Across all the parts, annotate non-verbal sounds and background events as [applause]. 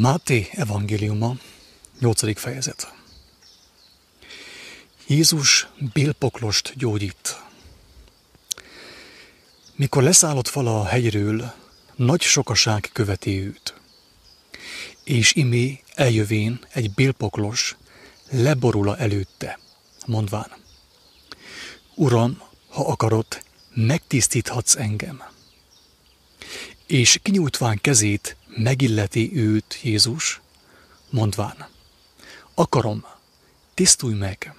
Máté evangéliuma, 8. fejezet. Jézus bélpoklost gyógyít. Mikor leszállott vala a hegyről, nagy sokaság követi őt. És imé eljövén egy bélpoklos leborula előtte, mondván. Uram, ha akarod, megtisztíthatsz engem. És kinyújtván kezét, megilleti őt Jézus, mondván, akarom, tisztulj meg.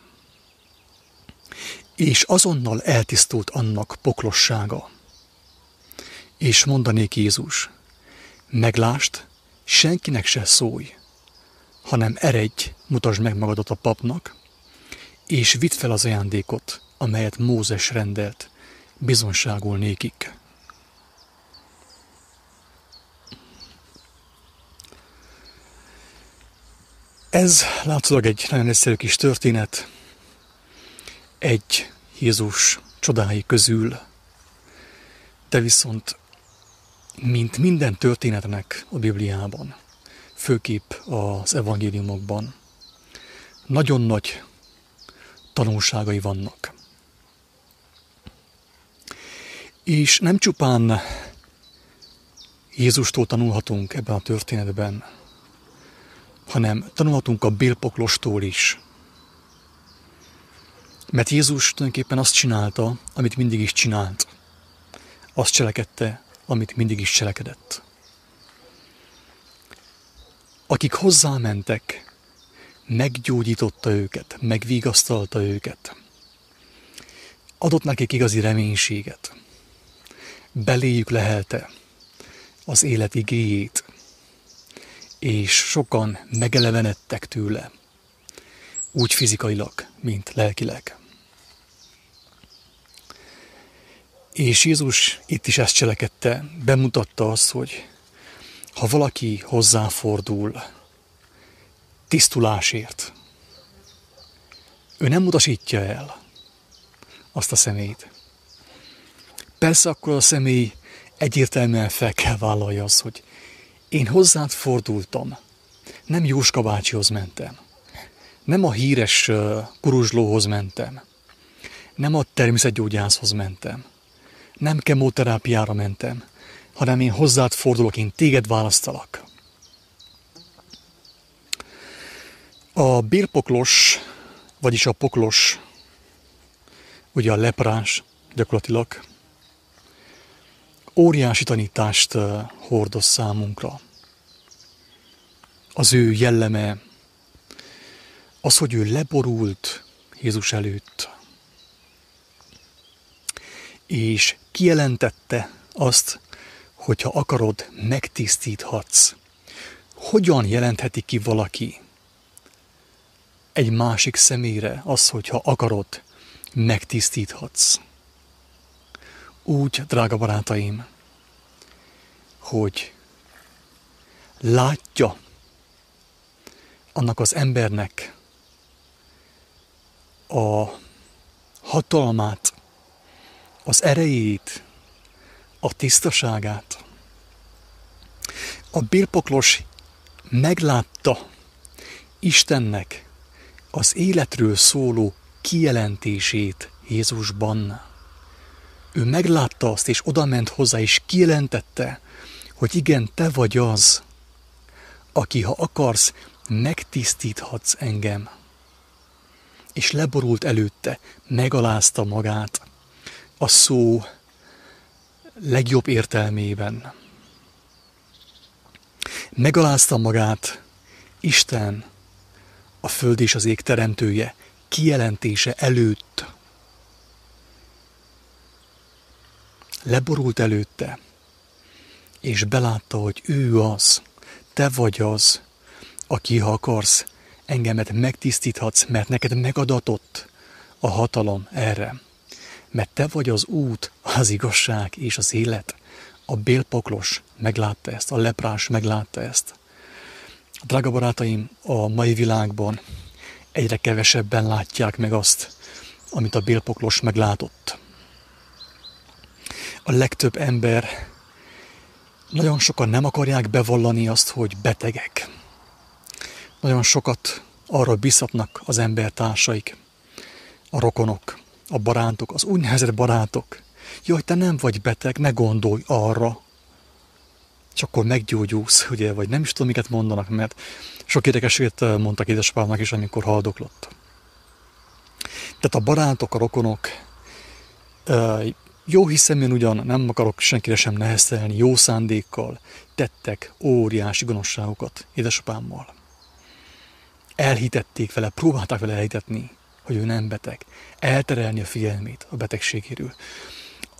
És azonnal eltisztult annak poklossága. És mondanék Jézus, meglást, senkinek se szólj, hanem eredj, mutasd meg magadat a papnak, és vidd fel az ajándékot, amelyet Mózes rendelt, bizonságul nékik. Ez látszólag egy nagyon egyszerű kis történet, egy Jézus csodái közül, de viszont, mint minden történetnek a Bibliában, főképp az evangéliumokban, nagyon nagy tanulságai vannak. És nem csupán Jézustól tanulhatunk ebben a történetben, hanem tanulhatunk a bélpoklostól is. Mert Jézus tulajdonképpen azt csinálta, amit mindig is csinált. Azt cselekedte, amit mindig is cselekedett. Akik hozzámentek, meggyógyította őket, megvigasztalta őket. Adott nekik igazi reménységet. Beléjük lehelte az élet igéjét, és sokan megelevenedtek tőle, úgy fizikailag, mint lelkileg. És Jézus itt is ezt cselekedte, bemutatta azt, hogy ha valaki hozzáfordul tisztulásért, ő nem utasítja el azt a személyt. Persze akkor a személy egyértelműen fel kell vállalja az, hogy én hozzád fordultam. Nem Jóska bácsihoz mentem. Nem a híres kuruzslóhoz mentem. Nem a természetgyógyászhoz mentem. Nem kemoterápiára mentem, hanem én hozzád fordulok, én téged választalak. A bérpoklos, vagyis a poklos, ugye a leprás gyakorlatilag, óriási tanítást hordoz számunkra. Az ő jelleme, az, hogy ő leborult Jézus előtt, és kijelentette azt, hogyha akarod, megtisztíthatsz. Hogyan jelentheti ki valaki egy másik személyre az, hogyha akarod, megtisztíthatsz? Úgy, drága barátaim, hogy látja annak az embernek a hatalmát, az erejét, a tisztaságát. A birpoklos meglátta Istennek az életről szóló kijelentését Jézusban. Ő meglátta azt, és odament hozzá, és kijelentette, hogy igen, te vagy az, aki, ha akarsz, megtisztíthatsz engem. És leborult előtte, megalázta magát a szó legjobb értelmében. Megalázta magát Isten, a föld és az ég teremtője kijelentése előtt. Leborult előtte, és belátta, hogy ő az, te vagy az, aki, ha akarsz, engemet megtisztíthatsz, mert neked megadatott a hatalom erre. Mert te vagy az út, az igazság és az élet. A bélpoklos meglátta ezt, a leprás meglátta ezt. Drága barátaim, a mai világban egyre kevesebben látják meg azt, amit a bélpoklos meglátott a legtöbb ember Nagyon sokan nem akarják bevallani azt, hogy betegek. Nagyon sokat arra biztatnak az embertársaik, a rokonok, a barátok, az úgynevezett barátok. Jaj, te nem vagy beteg, ne gondolj arra. És akkor meggyógyulsz, ugye, vagy nem is tudom, miket mondanak, mert sok érdekesét mondtak édesapámnak is, amikor haldoklott. Tehát a barátok, a rokonok jó hiszeműen ugyan nem akarok senkire sem neheztelni, jó szándékkal tettek óriási gonoszságokat édesapámmal. Elhitették vele, próbálták vele elhitetni, hogy ő nem beteg, elterelni a figyelmét a betegségéről.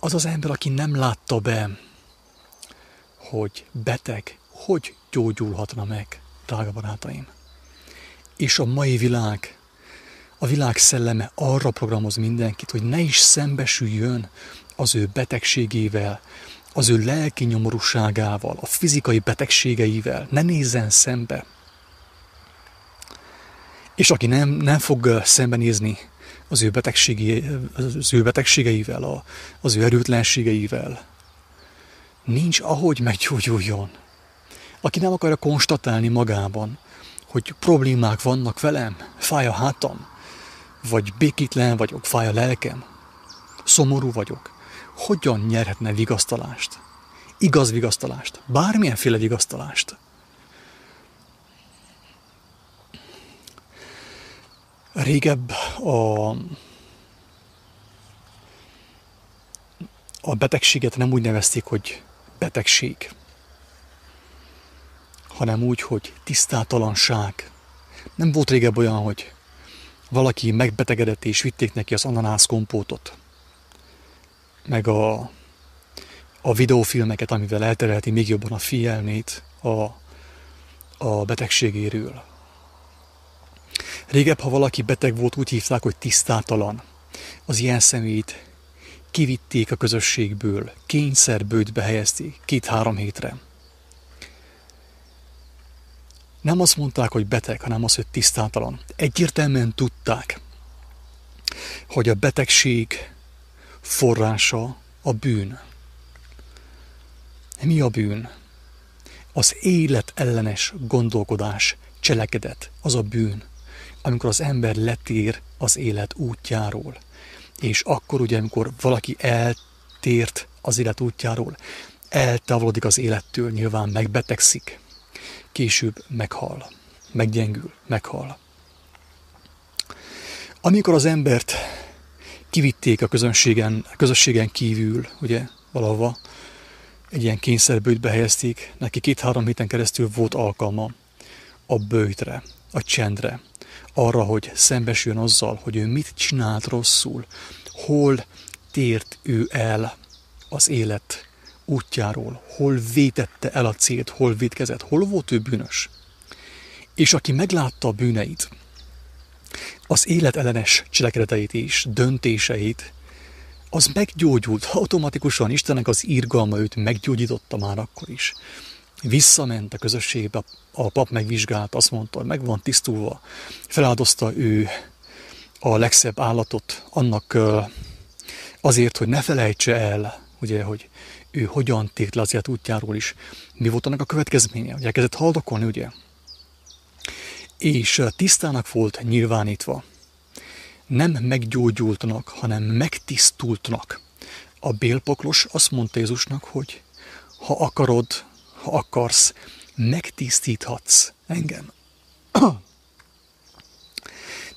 Az az ember, aki nem látta be, hogy beteg, hogy gyógyulhatna meg, drága barátaim. És a mai világ a világ szelleme arra programoz mindenkit, hogy ne is szembesüljön az ő betegségével, az ő lelki nyomorúságával, a fizikai betegségeivel, ne nézzen szembe. És aki nem, nem fog szembenézni az ő, az ő betegségeivel, az ő erőtlenségeivel, nincs ahogy meggyógyuljon. Aki nem akarja konstatálni magában, hogy problémák vannak velem, fáj a hátam, vagy békítlen vagyok, fáj a lelkem, szomorú vagyok, hogyan nyerhetne vigasztalást? Igaz vigasztalást, bármilyenféle vigasztalást. Régebb a, a betegséget nem úgy nevezték, hogy betegség, hanem úgy, hogy tisztátalanság. Nem volt régebb olyan, hogy valaki megbetegedett és vitték neki az ananász kompótot, meg a, a videófilmeket, amivel elterelheti még jobban a figyelmét a, a betegségéről. Régebb, ha valaki beteg volt, úgy hívták, hogy tisztátalan. Az ilyen szemét kivitték a közösségből, kényszerbőtbe helyezték két-három hétre. Nem azt mondták, hogy beteg, hanem azt, hogy tisztátalan. Egyértelműen tudták, hogy a betegség forrása a bűn. Mi a bűn? Az élet ellenes gondolkodás, cselekedet, az a bűn, amikor az ember letér az élet útjáról. És akkor ugye, amikor valaki eltért az élet útjáról, eltávolodik az élettől, nyilván megbetegszik, később meghal, meggyengül, meghal. Amikor az embert kivitték a közönségen, a közösségen kívül, ugye, valahova, egy ilyen kényszerbőjtbe helyezték, neki két-három héten keresztül volt alkalma a bőjtre, a csendre, arra, hogy szembesüljön azzal, hogy ő mit csinált rosszul, hol tért ő el az élet útjáról, hol vétette el a célt, hol vétkezett, hol volt ő bűnös. És aki meglátta a bűneit, az életellenes cselekedeteit és döntéseit, az meggyógyult automatikusan, Istennek az írgalma őt meggyógyította már akkor is. Visszament a közösségbe, a pap megvizsgált, azt mondta, hogy meg van tisztulva, feláldozta ő a legszebb állatot annak azért, hogy ne felejtse el, ugye, hogy ő hogyan tért le az élet is. Mi volt annak a következménye? Hogy elkezdett haldokolni, ugye? És tisztának volt nyilvánítva. Nem meggyógyultnak, hanem megtisztultnak. A bélpoklos azt mondta Jézusnak, hogy ha akarod, ha akarsz, megtisztíthatsz engem. [clears throat]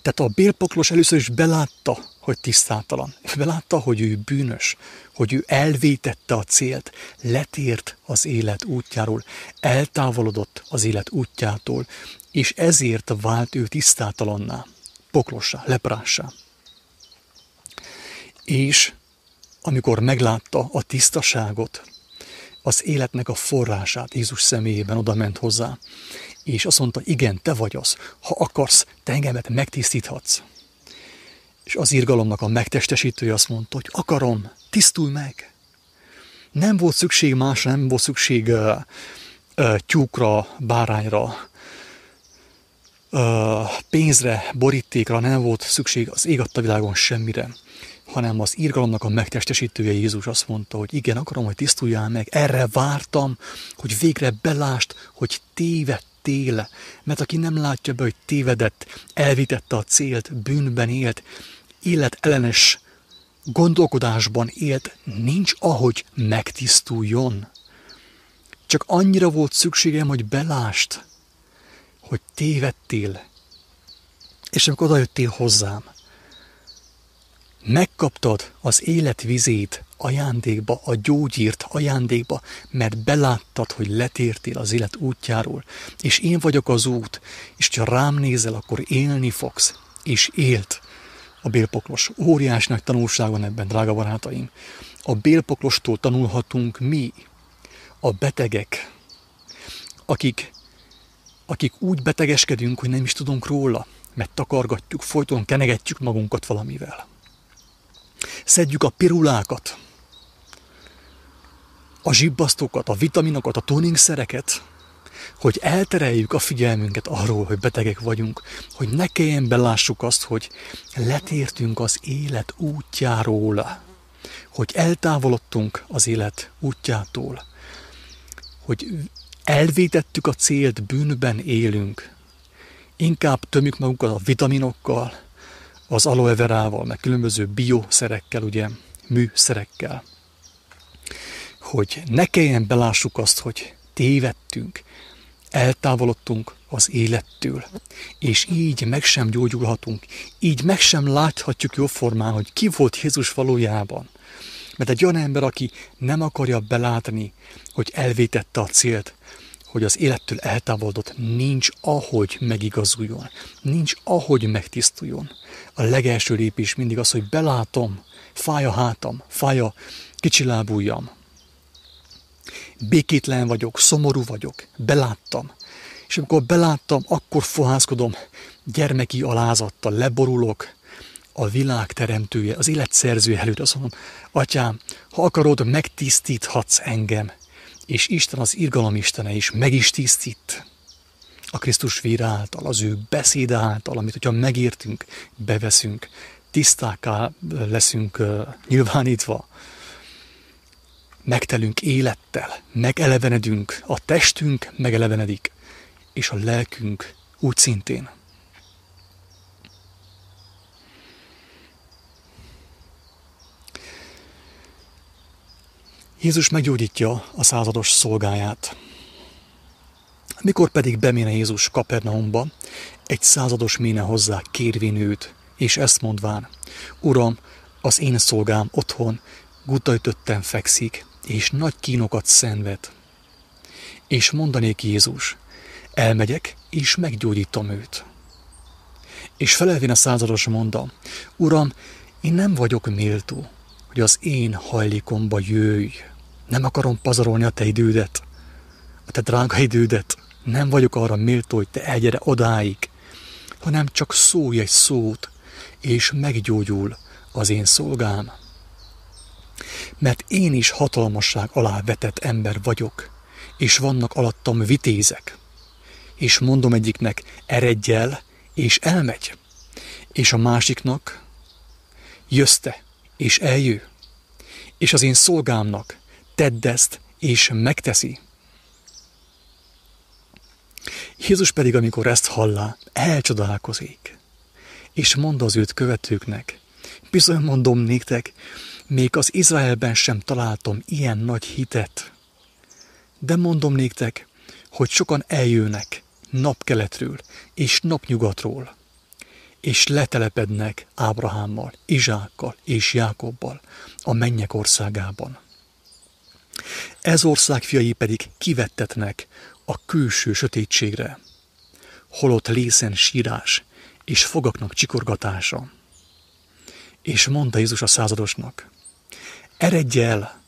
Tehát a bélpoklos először is belátta, hogy tisztátalan. Belátta, hogy ő bűnös, hogy ő elvétette a célt, letért az élet útjáról, eltávolodott az élet útjától, és ezért vált ő tisztátalanná, poklossá, leprássá. És amikor meglátta a tisztaságot, az életnek a forrását Jézus személyében oda ment hozzá, és azt mondta, igen, te vagy az, ha akarsz, te engemet megtisztíthatsz. És az írgalomnak a megtestesítője azt mondta, hogy akarom, tisztulj meg. Nem volt szükség másra, nem volt szükség uh, uh, tyúkra, bárányra, pénzre, borítékra nem volt szükség az ég adta világon semmire, hanem az írgalomnak a megtestesítője Jézus azt mondta, hogy igen, akarom, hogy tisztuljál meg, erre vártam, hogy végre belást, hogy tévedtél, mert aki nem látja be, hogy tévedett, elvitette a célt, bűnben élt, életellenes gondolkodásban élt, nincs ahogy megtisztuljon. Csak annyira volt szükségem, hogy belást, hogy tévedtél. És amikor odajöttél hozzám, megkaptad az élet vizét ajándékba, a gyógyírt ajándékba, mert beláttad, hogy letértél az élet útjáról, és én vagyok az út, és ha rám nézel, akkor élni fogsz, és élt a bélpoklos. Óriás nagy tanulság van ebben, drága barátaim. A bélpoklostól tanulhatunk mi, a betegek, akik, akik úgy betegeskedünk, hogy nem is tudunk róla, mert takargatjuk, folyton kenegetjük magunkat valamivel. Szedjük a pirulákat, a zsibbasztókat, a vitaminokat, a tuningsereket, hogy eltereljük a figyelmünket arról, hogy betegek vagyunk, hogy ne kelljen belássuk azt, hogy letértünk az élet útjáról, hogy eltávolodtunk az élet útjától, hogy elvétettük a célt, bűnben élünk, inkább tömjük magunkat a vitaminokkal, az aloe verával, meg különböző bioszerekkel, ugye, műszerekkel, hogy ne kelljen belássuk azt, hogy tévedtünk, eltávolodtunk az élettől, és így meg sem gyógyulhatunk, így meg sem láthatjuk jóformán, hogy ki volt Jézus valójában. Mert egy olyan ember, aki nem akarja belátni, hogy elvétette a célt, hogy az élettől eltávolodott, nincs ahogy megigazuljon, nincs ahogy megtisztuljon. A legelső lépés mindig az, hogy belátom, fáj a hátam, fáj a kicsilábújam, békétlen vagyok, szomorú vagyok, beláttam. És amikor beláttam, akkor fohászkodom, gyermeki alázattal leborulok, a világ teremtője, az élet szerzője előtt azt mondom, atyám, ha akarod, megtisztíthatsz engem, és Isten az irgalom Istene is meg is tisztít. A Krisztus vír által, az ő beszéde által, amit hogyha megértünk, beveszünk, tisztáká leszünk nyilvánítva, megtelünk élettel, megelevenedünk, a testünk megelevenedik, és a lelkünk úgy szintén. Jézus meggyógyítja a százados szolgáját. Mikor pedig beméne Jézus Kapernaumba, egy százados méne hozzá kérvén őt, és ezt mondván, Uram, az én szolgám otthon gutajtötten fekszik, és nagy kínokat szenved. És mondanék Jézus, elmegyek, és meggyógyítom őt. És felelvén a százados mondta, Uram, én nem vagyok méltó, hogy az én hajlékomba jöjj. Nem akarom pazarolni a te idődet, a te drága idődet. Nem vagyok arra méltó, hogy te elgyere odáig, hanem csak szólj egy szót, és meggyógyul az én szolgám mert én is hatalmasság alá vetett ember vagyok, és vannak alattam vitézek. És mondom egyiknek, eredj el, és elmegy. És a másiknak, jössz és eljő. És az én szolgámnak, tedd ezt, és megteszi. Jézus pedig, amikor ezt hallá, elcsodálkozik, és mondta az őt követőknek, bizony mondom néktek, még az Izraelben sem találtam ilyen nagy hitet. De mondom néktek, hogy sokan eljönnek napkeletről és napnyugatról, és letelepednek Ábrahámmal, Izsákkal és Jákobbal a mennyek országában. Ez ország fiai pedig kivettetnek a külső sötétségre, holott lészen sírás és fogaknak csikorgatása. És mondta Jézus a századosnak, eredj el,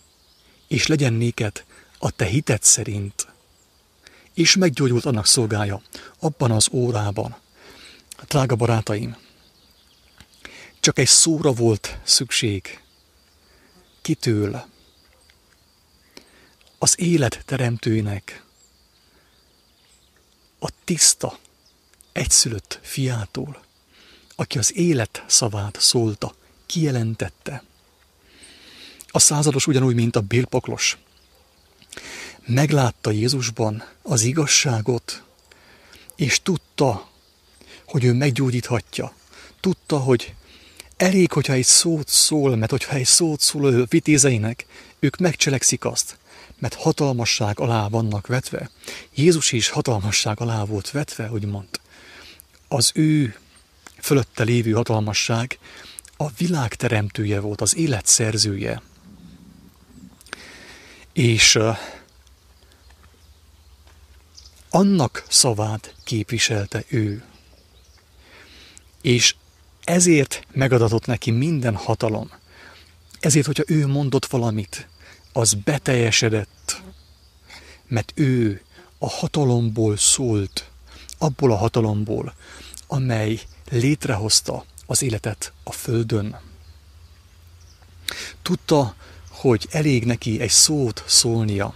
és legyen néked a te hited szerint. És meggyógyult annak szolgája abban az órában. Drága barátaim, csak egy szóra volt szükség. Kitől? Az élet teremtőinek a tiszta, egyszülött fiától, aki az élet szavát szólta, kijelentette. A százados ugyanúgy, mint a bélpoklos. Meglátta Jézusban az igazságot, és tudta, hogy ő meggyógyíthatja. Tudta, hogy elég, hogyha egy szót szól, mert hogyha egy szót szól a vitézeinek, ők megcselekszik azt, mert hatalmasság alá vannak vetve. Jézus is hatalmasság alá volt vetve, úgymond. Az ő fölötte lévő hatalmasság a világ teremtője volt, az élet szerzője. És annak szavát képviselte ő. És ezért megadatott neki minden hatalom. Ezért, hogyha ő mondott valamit, az beteljesedett, mert ő a hatalomból szólt, abból a hatalomból, amely létrehozta az életet a földön. Tudta, hogy elég neki egy szót szólnia.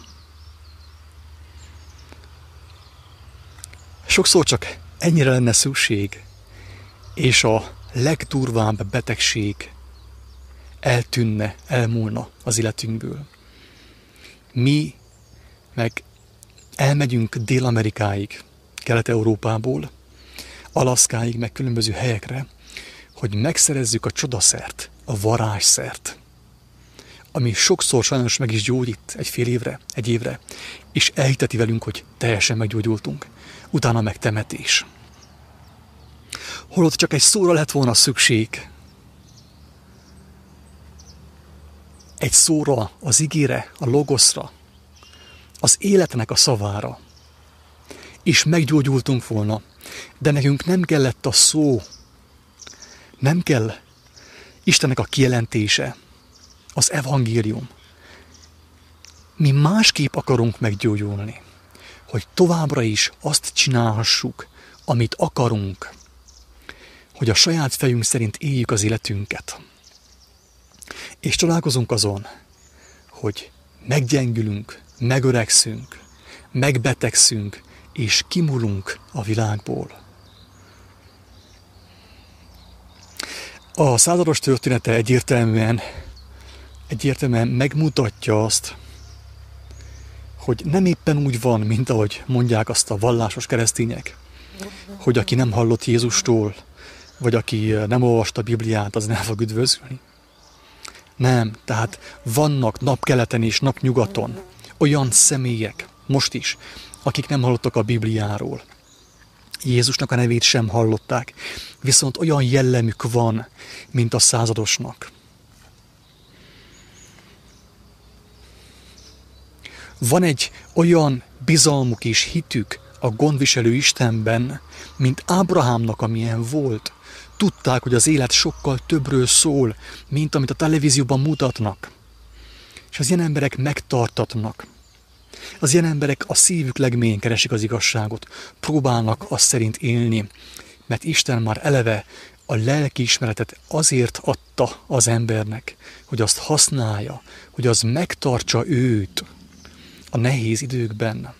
Sokszor csak ennyire lenne szükség, és a legdurvább betegség eltűnne, elmúlna az életünkből. Mi meg elmegyünk Dél-Amerikáig, Kelet-Európából, Alaszkáig, meg különböző helyekre, hogy megszerezzük a csodaszert, a varázsszert, ami sokszor sajnos meg is gyógyít egy fél évre, egy évre, és elhiteti velünk, hogy teljesen meggyógyultunk. Utána meg temetés. Holott csak egy szóra lett volna szükség. Egy szóra, az igére, a logoszra, az életnek a szavára. És meggyógyultunk volna. De nekünk nem kellett a szó, nem kell Istennek a kijelentése, az evangélium. Mi másképp akarunk meggyógyulni, hogy továbbra is azt csinálhassuk, amit akarunk, hogy a saját fejünk szerint éljük az életünket. És találkozunk azon, hogy meggyengülünk, megöregszünk, megbetegszünk, és kimulunk a világból. A százados története egyértelműen, egyértelműen megmutatja azt, hogy nem éppen úgy van, mint ahogy mondják azt a vallásos keresztények, hogy aki nem hallott Jézustól, vagy aki nem olvasta a Bibliát, az nem fog üdvözülni. Nem, tehát vannak napkeleten és napnyugaton olyan személyek, most is, akik nem hallottak a Bibliáról. Jézusnak a nevét sem hallották, viszont olyan jellemük van, mint a századosnak. Van egy olyan bizalmuk és hitük a gondviselő Istenben, mint Ábrahámnak, amilyen volt. Tudták, hogy az élet sokkal többről szól, mint amit a televízióban mutatnak. És az ilyen emberek megtartatnak. Az ilyen emberek a szívük legmélyén keresik az igazságot, próbálnak azt szerint élni, mert Isten már eleve a lelki ismeretet azért adta az embernek, hogy azt használja, hogy az megtartsa őt a nehéz időkben.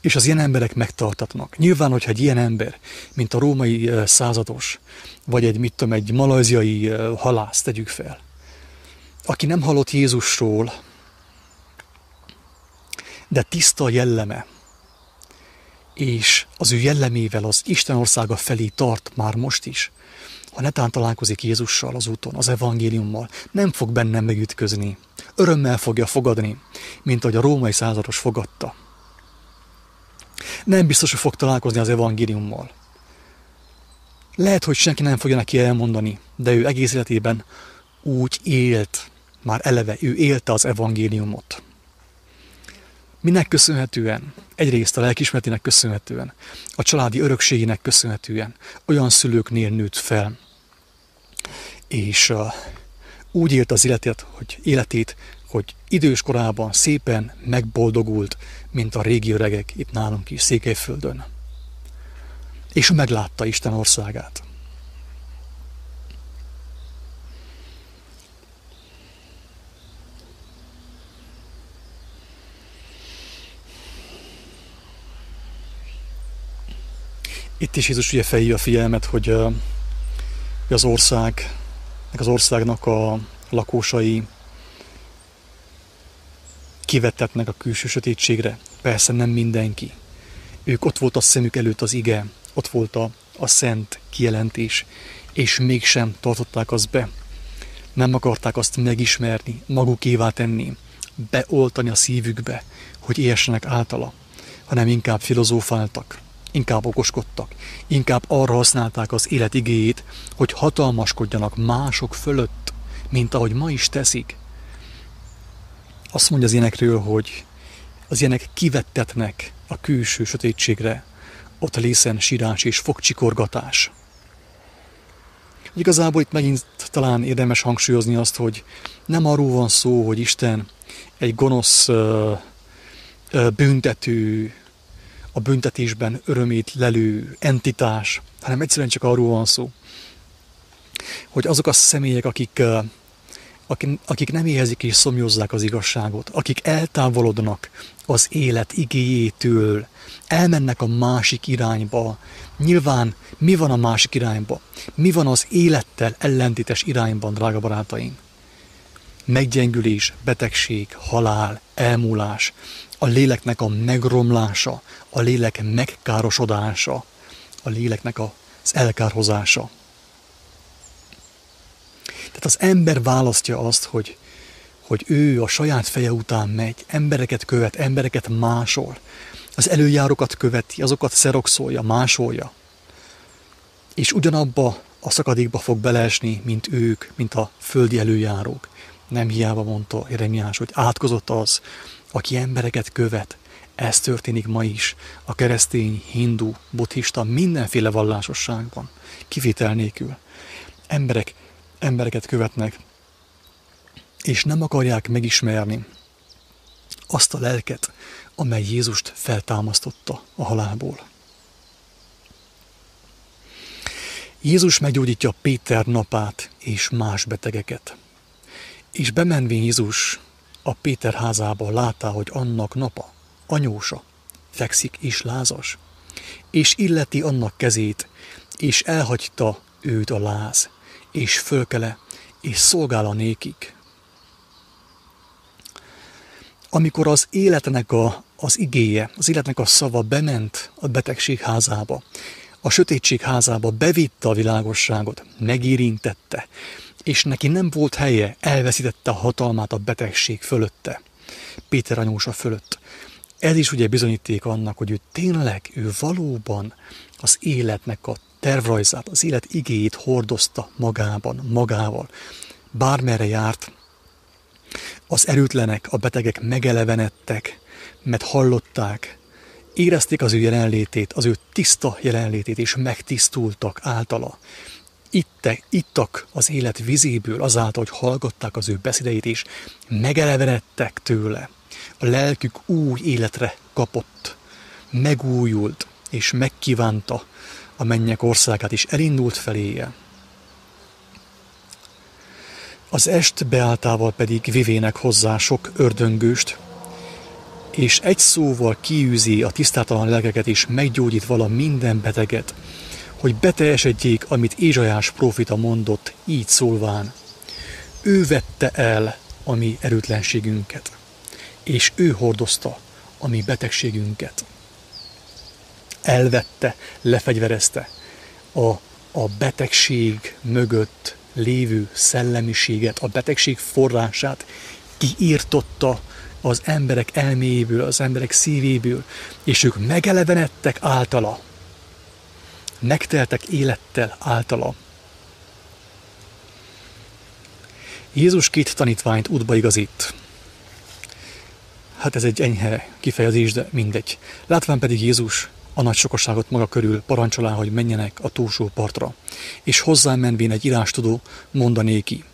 És az ilyen emberek megtartatnak. Nyilván, hogyha egy ilyen ember, mint a római százados, vagy egy, mit tudom, egy malajziai halász, tegyük fel, aki nem hallott Jézusról, de tiszta jelleme, és az ő jellemével az Isten országa felé tart már most is, ha netán találkozik Jézussal az úton, az evangéliummal, nem fog bennem megütközni. Örömmel fogja fogadni, mint ahogy a római százados fogadta. Nem biztos, hogy fog találkozni az evangéliummal. Lehet, hogy senki nem fogja neki elmondani, de ő egész életében úgy élt, már eleve ő élte az evangéliumot. Minek köszönhetően? Egyrészt a lelkismeretének köszönhetően, a családi örökségének köszönhetően, olyan szülőknél nőtt fel, és uh, úgy élt az életét, hogy életét, hogy idős korában szépen megboldogult, mint a régi öregek itt nálunk is, Székelyföldön. És meglátta Isten országát. Itt is Jézus ugye felhívja a figyelmet, hogy az ország, az országnak a lakósai kivettetnek a külső sötétségre. Persze nem mindenki. Ők ott volt a szemük előtt az ige, ott volt a, a szent kijelentés, és mégsem tartották azt be. Nem akarták azt megismerni, magukévá tenni, beoltani a szívükbe, hogy éljenek általa, hanem inkább filozófáltak, inkább okoskodtak, inkább arra használták az élet igéjét, hogy hatalmaskodjanak mások fölött, mint ahogy ma is teszik. Azt mondja az ilyenekről, hogy az ilyenek kivettetnek a külső sötétségre, ott lészen sírás és fogcsikorgatás. Igazából itt megint talán érdemes hangsúlyozni azt, hogy nem arról van szó, hogy Isten egy gonosz büntető, a büntetésben örömét lelő entitás, hanem egyszerűen csak arról van szó, hogy azok a személyek, akik, akik, nem éhezik és szomjozzák az igazságot, akik eltávolodnak az élet igéjétől, elmennek a másik irányba. Nyilván mi van a másik irányba? Mi van az élettel ellentétes irányban, drága barátaim? Meggyengülés, betegség, halál, elmúlás, a léleknek a megromlása, a lélek megkárosodása, a léleknek az elkárhozása. Tehát az ember választja azt, hogy, hogy ő a saját feje után megy, embereket követ, embereket másol, az előjárókat követi, azokat szerokszolja, másolja, és ugyanabba a szakadékba fog beleesni, mint ők, mint a földi előjárók. Nem hiába mondta Jeremiás, hogy átkozott az, aki embereket követ. Ez történik ma is a keresztény, hindu, buddhista, mindenféle vallásosságban, kivétel nélkül. Emberek, embereket követnek, és nem akarják megismerni azt a lelket, amely Jézust feltámasztotta a halálból. Jézus meggyógyítja Péter napát és más betegeket. És bemenvén Jézus a Péter házába látá, hogy annak napa, anyósa, fekszik és lázas, és illeti annak kezét, és elhagyta őt a láz, és fölkele, és szolgál a nékik. Amikor az életnek a, az igéje, az életnek a szava bement a betegség házába, a sötétség házába bevitte a világosságot, megérintette, és neki nem volt helye, elveszítette a hatalmát a betegség fölötte, Péter anyósa fölött. Ez is ugye bizonyíték annak, hogy ő tényleg, ő valóban az életnek a tervrajzát, az élet igéjét hordozta magában, magával. Bármerre járt, az erőtlenek, a betegek megelevenedtek, mert hallották, érezték az ő jelenlétét, az ő tiszta jelenlétét, és megtisztultak általa. Ittek, ittak az élet vizéből azáltal, hogy hallgatták az ő beszédeit, és megelevenedtek tőle. A lelkük új életre kapott, megújult, és megkívánta a mennyek országát, és elindult feléje. Az est beáltával pedig vivének hozzá sok ördöngőst, és egy szóval kiűzi a tisztátalan lelkeket, és meggyógyít vala minden beteget, hogy beteljesedjék, amit Ézsajás profita mondott, így szólván. Ő vette el a mi erőtlenségünket, és ő hordozta a mi betegségünket. Elvette, lefegyverezte a, a betegség mögött lévő szellemiséget, a betegség forrását kiírtotta az emberek elméjéből, az emberek szívéből, és ők megelevenedtek általa, megteltek élettel általa. Jézus két tanítványt útba igazít. Hát ez egy enyhe kifejezés, de mindegy. Látván pedig Jézus a nagy sokosságot maga körül parancsolá, hogy menjenek a túlsó partra, és hozzám menvén egy írástudó mondanéki.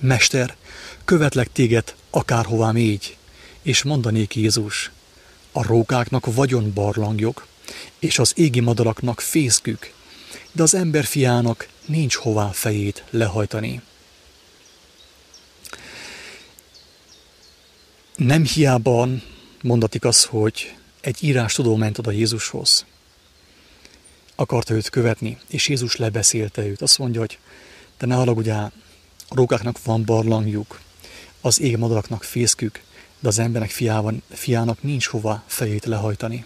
Mester, követlek téged akárhová mégy, és mondanék Jézus, a rókáknak vagyon barlangjok, és az égi madaraknak fészkük, de az ember fiának nincs hová fejét lehajtani. Nem hiába mondatik az, hogy egy írás tudó ment oda Jézushoz. akarta őt követni, és Jézus lebeszélte őt. Azt mondja, hogy te ne haragudjál, a rókáknak van barlangjuk, az égmadaraknak fészkük, de az embernek fiában, fiának nincs hova fejét lehajtani.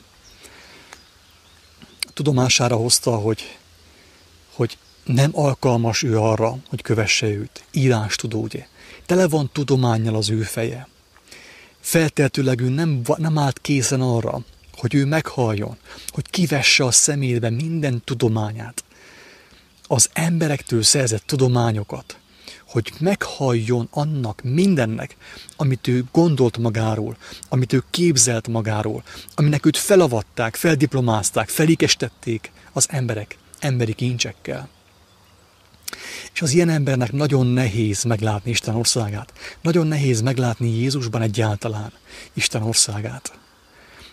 Tudomására hozta, hogy, hogy nem alkalmas ő arra, hogy kövesse őt. Írás tudó, ugye. Tele van tudományjal az ő feje. Felteltőleg ő nem, nem állt készen arra, hogy ő meghalljon, hogy kivesse a szemébe minden tudományát, az emberektől szerzett tudományokat, hogy meghalljon annak mindennek, amit ő gondolt magáról, amit ő képzelt magáról, aminek őt felavatták, feldiplomázták, felikestették az emberek emberi kincsekkel. És az ilyen embernek nagyon nehéz meglátni Isten országát. Nagyon nehéz meglátni Jézusban egyáltalán Isten országát.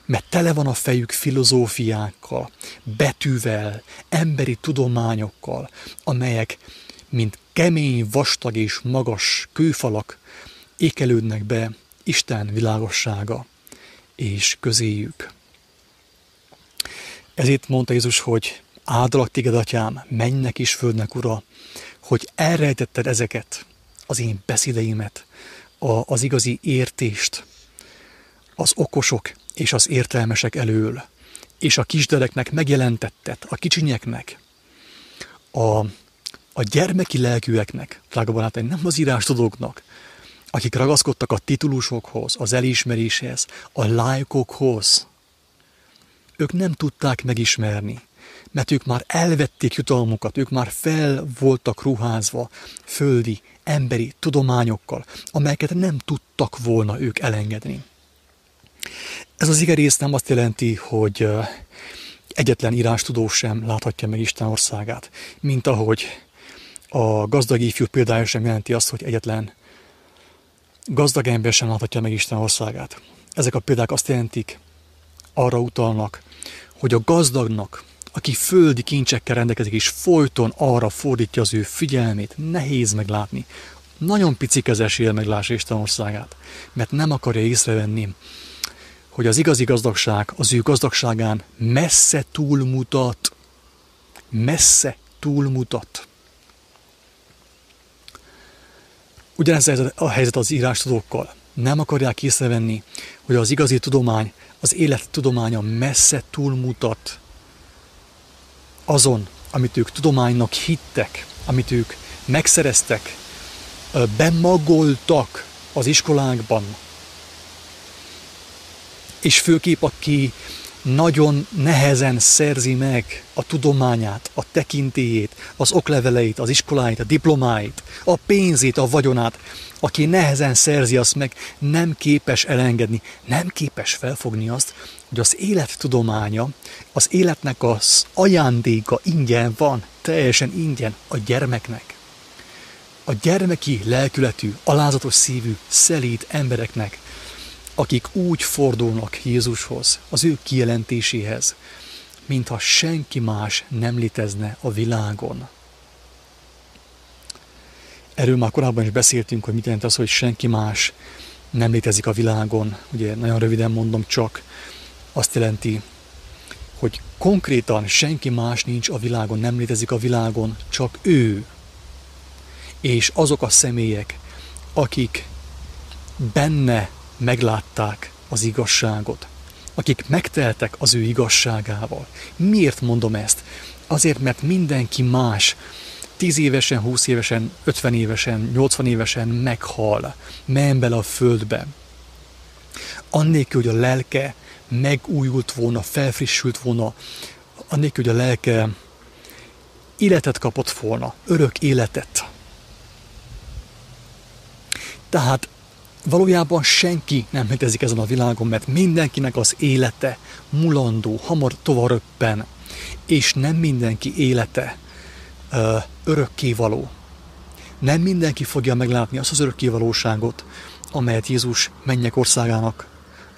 Mert tele van a fejük filozófiákkal, betűvel, emberi tudományokkal, amelyek, mint kemény, vastag és magas kőfalak ékelődnek be Isten világossága és közéjük. Ezért mondta Jézus, hogy áldalak téged, atyám, mennek is földnek, ura, hogy elrejtetted ezeket, az én beszédeimet, a, az igazi értést, az okosok és az értelmesek elől, és a kisdereknek megjelentetted, a kicsinyeknek, a, a gyermeki lelkűeknek, drága barátaim, nem az írástudóknak, akik ragaszkodtak a titulusokhoz, az elismeréshez, a lájkokhoz, ők nem tudták megismerni, mert ők már elvették jutalmukat, ők már fel voltak ruházva földi, emberi tudományokkal, amelyeket nem tudtak volna ők elengedni. Ez az igerész nem azt jelenti, hogy egyetlen írástudó sem láthatja meg Isten országát, mint ahogy a gazdag ifjú példája sem jelenti azt, hogy egyetlen gazdag ember sem láthatja meg Isten országát. Ezek a példák azt jelentik, arra utalnak, hogy a gazdagnak, aki földi kincsekkel rendelkezik, és folyton arra fordítja az ő figyelmét, nehéz meglátni. Nagyon pici esél meglássa Isten országát, mert nem akarja észrevenni, hogy az igazi gazdagság az ő gazdagságán messze túlmutat. Messze túlmutat. Ugyanez a helyzet az írástudókkal. Nem akarják észrevenni, hogy az igazi tudomány, az élet tudománya messze túlmutat azon, amit ők tudománynak hittek, amit ők megszereztek, bemagoltak az iskolákban, és főképp aki nagyon nehezen szerzi meg a tudományát, a tekintélyét, az okleveleit, az iskoláit, a diplomáit, a pénzét, a vagyonát, aki nehezen szerzi azt meg, nem képes elengedni, nem képes felfogni azt, hogy az élet tudománya, az életnek az ajándéka ingyen van, teljesen ingyen a gyermeknek. A gyermeki lelkületű, alázatos szívű, szelíd embereknek, akik úgy fordulnak Jézushoz, az ő kijelentéséhez, mintha senki más nem létezne a világon. Erről már korábban is beszéltünk, hogy mit jelent az, hogy senki más nem létezik a világon. Ugye nagyon röviden mondom csak, azt jelenti, hogy konkrétan senki más nincs a világon, nem létezik a világon, csak ő. És azok a személyek, akik benne meglátták az igazságot, akik megteltek az ő igazságával. Miért mondom ezt? Azért, mert mindenki más 10 évesen, 20 évesen, 50 évesen, 80 évesen meghal, menj bele a földbe. Annélkül, hogy a lelke megújult volna, felfrissült volna, annélkül, hogy a lelke életet kapott volna, örök életet. Tehát valójában senki nem létezik ezen a világon, mert mindenkinek az élete mulandó, hamar tovaröppen, és nem mindenki élete ö, örökkévaló. Nem mindenki fogja meglátni azt az örökkévalóságot, amelyet Jézus mennyek országának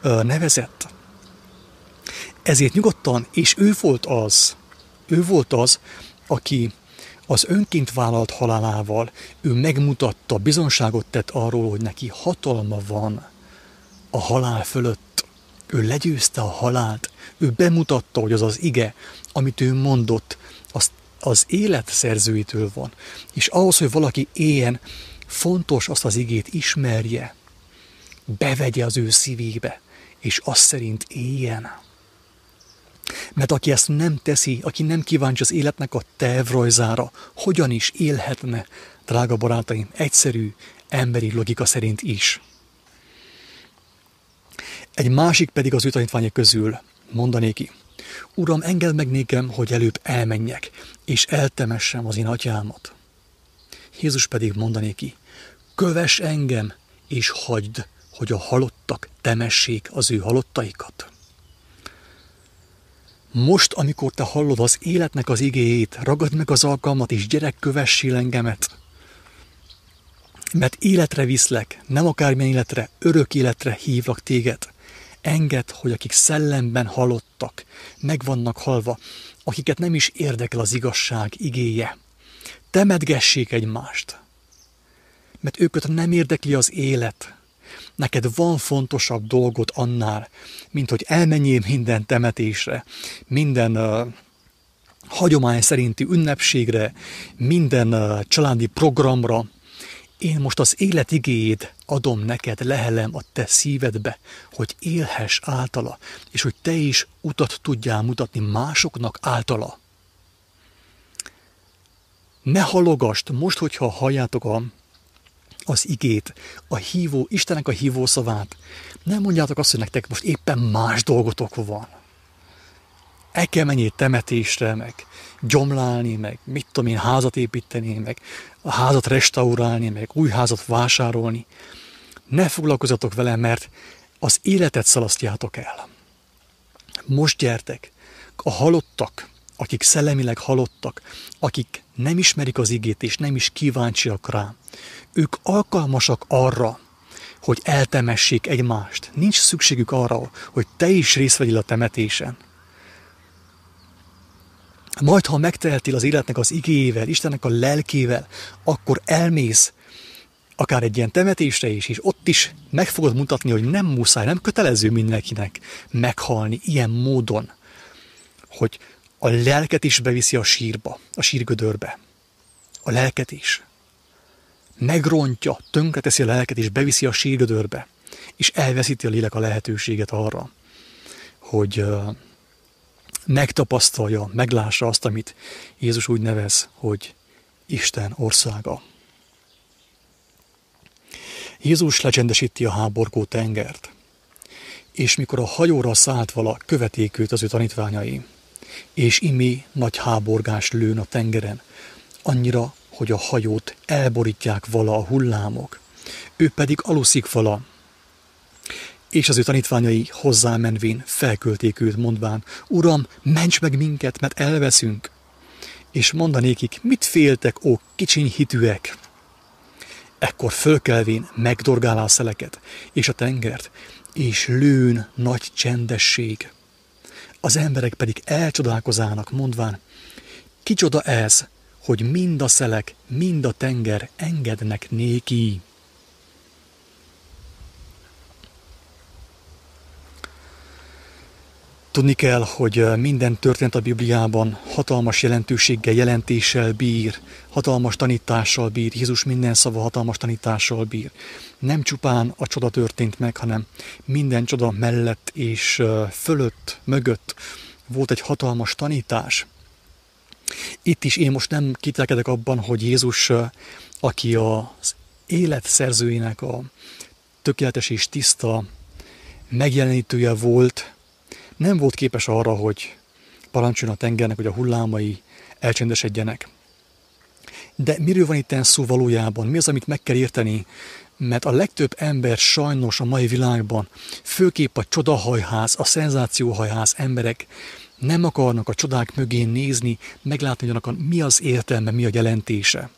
ö, nevezett. Ezért nyugodtan, és ő volt az, ő volt az, aki az önként vállalt halálával ő megmutatta, bizonságot tett arról, hogy neki hatalma van a halál fölött, Ő legyőzte a halált, ő bemutatta, hogy az az ige, amit ő mondott, az, az élet szerzőitől van. És ahhoz, hogy valaki éljen, fontos azt az igét ismerje, bevegye az ő szívébe, és azt szerint éljen. Mert aki ezt nem teszi, aki nem kíváncsi az életnek a tervrajzára, hogyan is élhetne, drága barátaim, egyszerű, emberi logika szerint is. Egy másik pedig az ő tanítványok közül mondanéki, Uram, engedd meg nékem, hogy előbb elmenjek, és eltemessem az én atyámat. Jézus pedig mondanéki, köves engem, és hagyd, hogy a halottak temessék az ő halottaikat. Most, amikor te hallod az életnek az igéjét, ragad meg az alkalmat, és gyerek, kövessél engemet. Mert életre viszlek, nem akármilyen életre, örök életre hívlak téged. Enged, hogy akik szellemben halottak, meg vannak halva, akiket nem is érdekel az igazság igéje. Temedgessék egymást. Mert őket nem érdekli az élet, neked van fontosabb dolgod annál, mint hogy elmenjél minden temetésre, minden uh, hagyomány szerinti ünnepségre, minden uh, családi programra. Én most az élet igéjét adom neked, lehelem a te szívedbe, hogy élhess általa, és hogy te is utat tudjál mutatni másoknak általa. Ne halogast, most, hogyha halljátok a az igét, a hívó, Istenek a hívó szavát. Nem mondjátok azt, hogy nektek most éppen más dolgotok van. El kell menni temetésre, meg gyomlálni, meg mit tudom én, házat építeni, meg a házat restaurálni, meg új házat vásárolni. Ne foglalkozatok vele, mert az életet szalasztjátok el. Most gyertek, a halottak, akik szellemileg halottak, akik nem ismerik az igét és nem is kíváncsiak rá, ők alkalmasak arra, hogy eltemessék egymást. Nincs szükségük arra, hogy te is részt vegyél a temetésen. Majd, ha megtehetél az életnek az igével, Istennek a lelkével, akkor elmész akár egy ilyen temetésre is, és ott is meg fogod mutatni, hogy nem muszáj, nem kötelező mindenkinek meghalni ilyen módon, hogy a lelket is beviszi a sírba, a sírgödörbe. A lelket is megrontja, tönkreteszi a lelket, és beviszi a sírgödörbe, és elveszíti a lélek a lehetőséget arra, hogy megtapasztalja, meglássa azt, amit Jézus úgy nevez, hogy Isten országa. Jézus lecsendesíti a háborgó tengert, és mikor a hajóra szállt vala, követék őt az ő tanítványai, és imi nagy háborgás lőn a tengeren, annyira, hogy a hajót elborítják vala a hullámok, ő pedig aluszik vala. És az ő tanítványai hozzámenvén felkölték őt, mondván, Uram, ments meg minket, mert elveszünk. És mondanékik, mit féltek, ó kicsiny hitűek? Ekkor fölkelvén megdorgálá a szeleket és a tengert, és lőn nagy csendesség. Az emberek pedig elcsodálkozának, mondván, kicsoda ez, hogy mind a szelek, mind a tenger engednek néki. Tudni kell, hogy minden történet a Bibliában hatalmas jelentőséggel, jelentéssel bír, hatalmas tanítással bír, Jézus minden szava hatalmas tanítással bír. Nem csupán a csoda történt meg, hanem minden csoda mellett és fölött, mögött volt egy hatalmas tanítás. Itt is én most nem kitelkedek abban, hogy Jézus, aki az élet szerzőinek a tökéletes és tiszta megjelenítője volt, nem volt képes arra, hogy parancsoljon a tengernek, hogy a hullámai elcsendesedjenek. De miről van itt szó valójában? Mi az, amit meg kell érteni? Mert a legtöbb ember sajnos a mai világban, főképp a csodahajház, a szenzációhajház emberek nem akarnak a csodák mögé nézni, meglátni, hogy annak mi az értelme, mi a jelentése.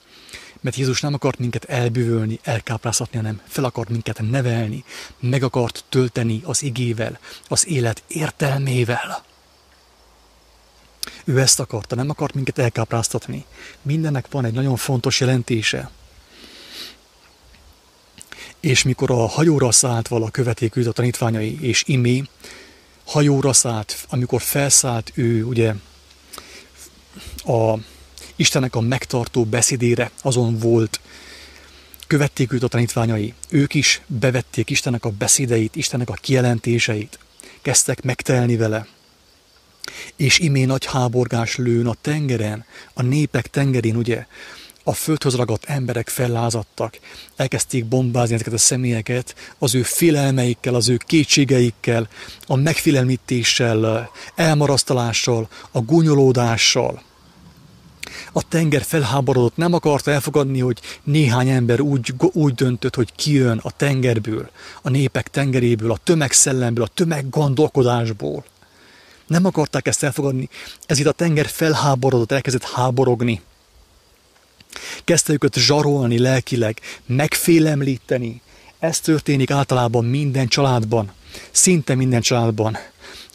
Mert Jézus nem akart minket elbűvölni, elkápráztatni, hanem fel akart minket nevelni, meg akart tölteni az igével, az élet értelmével. Ő ezt akarta, nem akart minket elkápráztatni. Mindennek van egy nagyon fontos jelentése. És mikor a hajóra szállt vala követékült a tanítványai, és imé hajóra szállt, amikor felszállt ő, ugye, a Istennek a megtartó beszédére azon volt, követték őt a tanítványai, ők is bevették Istennek a beszédeit, Istennek a kijelentéseit, kezdtek megtelni vele. És imé nagy háborgás lőn a tengeren, a népek tengerén, ugye, a földhöz ragadt emberek fellázadtak, elkezdték bombázni ezeket a személyeket, az ő félelmeikkel, az ő kétségeikkel, a megfélemlítéssel, elmarasztalással, a gúnyolódással. A tenger felháborodott, nem akarta elfogadni, hogy néhány ember úgy, úgy döntött, hogy kijön a tengerből, a népek tengeréből, a tömegszellemből, a tömeggondolkodásból. Nem akarták ezt elfogadni, ezért a tenger felháborodott, elkezdett háborogni. Kezdte őket zsarolni lelkileg, megfélemlíteni. Ez történik általában minden családban, szinte minden családban.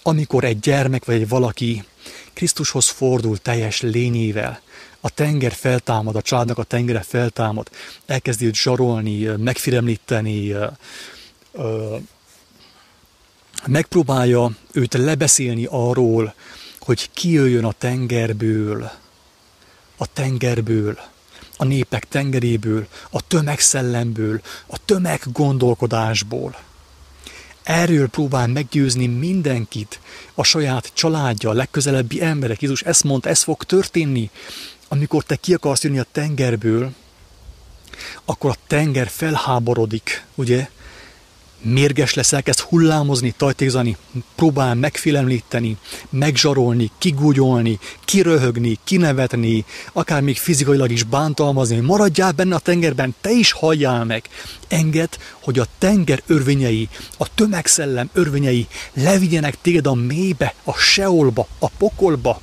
Amikor egy gyermek vagy egy valaki Krisztushoz fordul teljes lényével, a tenger feltámad, a családnak a tengere feltámad, elkezdi őt zsarolni, megfélemlíteni, megpróbálja őt lebeszélni arról, hogy kijöjjön a tengerből, a tengerből, a népek tengeréből, a tömegszellemből, a tömeggondolkodásból. Erről próbál meggyőzni mindenkit, a saját családja, a legközelebbi emberek. Jézus ezt mondta, ez fog történni, amikor te ki akarsz jönni a tengerből, akkor a tenger felháborodik, ugye? Mérges lesz, elkezd hullámozni, tajtézani, próbál megfélemlíteni, megzsarolni, kigúgyolni, kiröhögni, kinevetni, akár még fizikailag is bántalmazni, maradjál benne a tengerben, te is halljál meg. Enged, hogy a tenger örvényei, a tömegszellem örvényei levigyenek téged a mélybe, a seolba, a pokolba,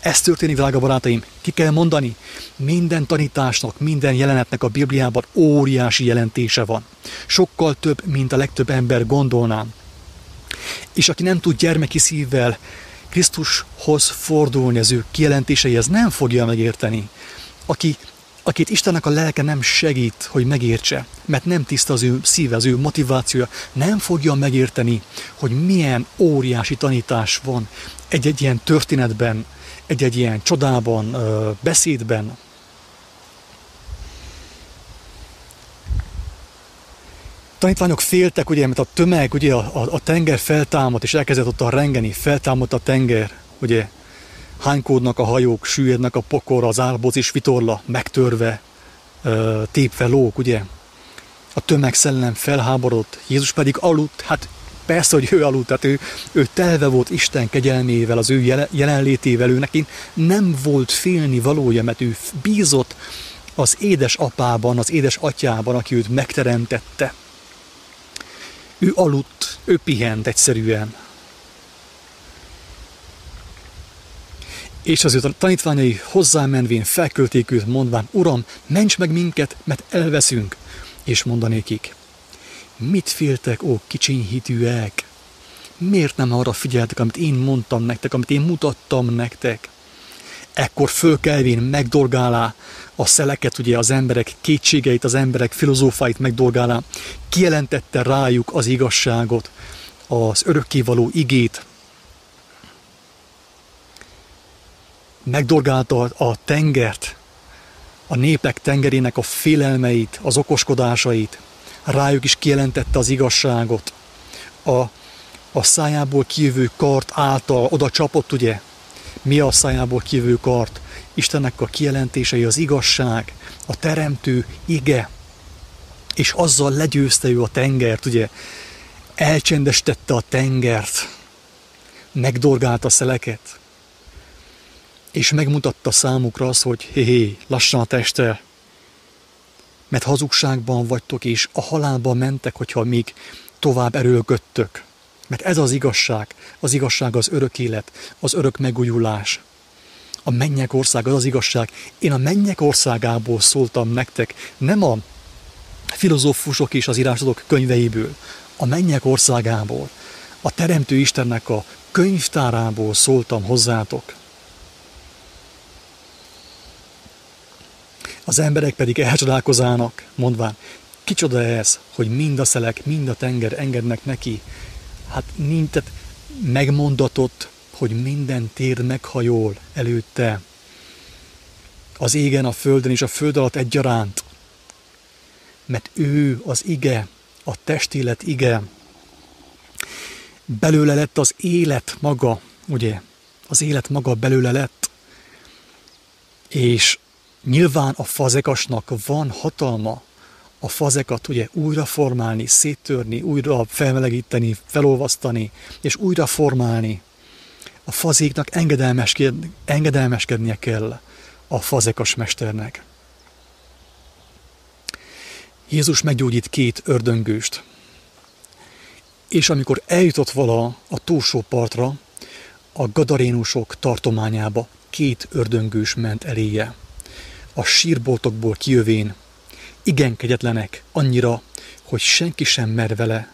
ez történik, drága barátaim, ki kell mondani, minden tanításnak, minden jelenetnek a Bibliában óriási jelentése van. Sokkal több, mint a legtöbb ember gondolnám. És aki nem tud gyermeki szívvel Krisztushoz fordulni az ő kijelentéseihez, nem fogja megérteni. Aki, akit Istennek a lelke nem segít, hogy megértse, mert nem tiszta az ő szíve, az ő motivációja, nem fogja megérteni, hogy milyen óriási tanítás van egy-egy ilyen történetben, egy-egy ilyen csodában, beszédben. Tanítványok féltek, ugye, mert a tömeg, ugye, a, a, a tenger feltámadt, és elkezdett ott a rengeni, feltámadt a tenger, ugye, hánykódnak a hajók, süllyednek a pokor, az álboz is vitorla, megtörve, tépve lók, ugye. A tömegszellem felháborodott, Jézus pedig aludt, hát persze, hogy ő aludt, tehát ő, ő telve volt Isten kegyelmével, az ő jelenlétével, ő neki nem volt félni valója, mert ő bízott az édes apában, az édes atyában, aki őt megteremtette. Ő aludt, ő pihent egyszerűen. És az ő tanítványai hozzámenvén felkölték őt, mondván, Uram, ments meg minket, mert elveszünk. És mondanékik, Mit féltek, ó kicsiny hitűek? Miért nem arra figyeltek, amit én mondtam nektek, amit én mutattam nektek? Ekkor fölkelvén megdorgálá a szeleket, ugye az emberek kétségeit, az emberek filozófáit megdorgálá, kijelentette rájuk az igazságot, az örökkévaló igét, megdorgálta a tengert, a népek tengerének a félelmeit, az okoskodásait, rájuk is kijelentette az igazságot. A, a szájából kijövő kart által oda csapott, ugye? Mi a szájából kijövő kart? Istennek a kijelentései az igazság, a teremtő ige, és azzal legyőzte ő a tengert, ugye? Elcsendestette a tengert, megdorgálta a szeleket, és megmutatta számukra azt, hogy hé, hé lassan a teste, mert hazugságban vagytok, és a halálba mentek, hogyha még tovább erőlködtök. Mert ez az igazság. Az igazság az örök élet, az örök megújulás. A mennyek ország az az igazság. Én a mennyek országából szóltam nektek, nem a filozófusok és az írásodok könyveiből, a mennyek országából, a Teremtő Istennek a könyvtárából szóltam hozzátok. Az emberek pedig elcsodálkozának, mondván, Kicsoda ez, hogy mind a szelek, mind a tenger engednek neki. Hát nincs, tehát megmondatott, hogy minden tér meghajol előtte. Az égen, a földön és a föld alatt egyaránt. Mert ő az ige, a testélet ige. Belőle lett az élet maga, ugye? Az élet maga belőle lett. És nyilván a fazekasnak van hatalma a fazekat ugye újra formálni, széttörni, újra felmelegíteni, felolvasztani, és újra formálni. A fazéknak engedelmeskedni, engedelmeskednie kell a fazekas mesternek. Jézus meggyógyít két ördöngőst. És amikor eljutott vala a túlsó partra, a gadarénusok tartományába két ördöngős ment eléje. A sírboltokból kijövén igen kegyetlenek annyira, hogy senki sem mer vele.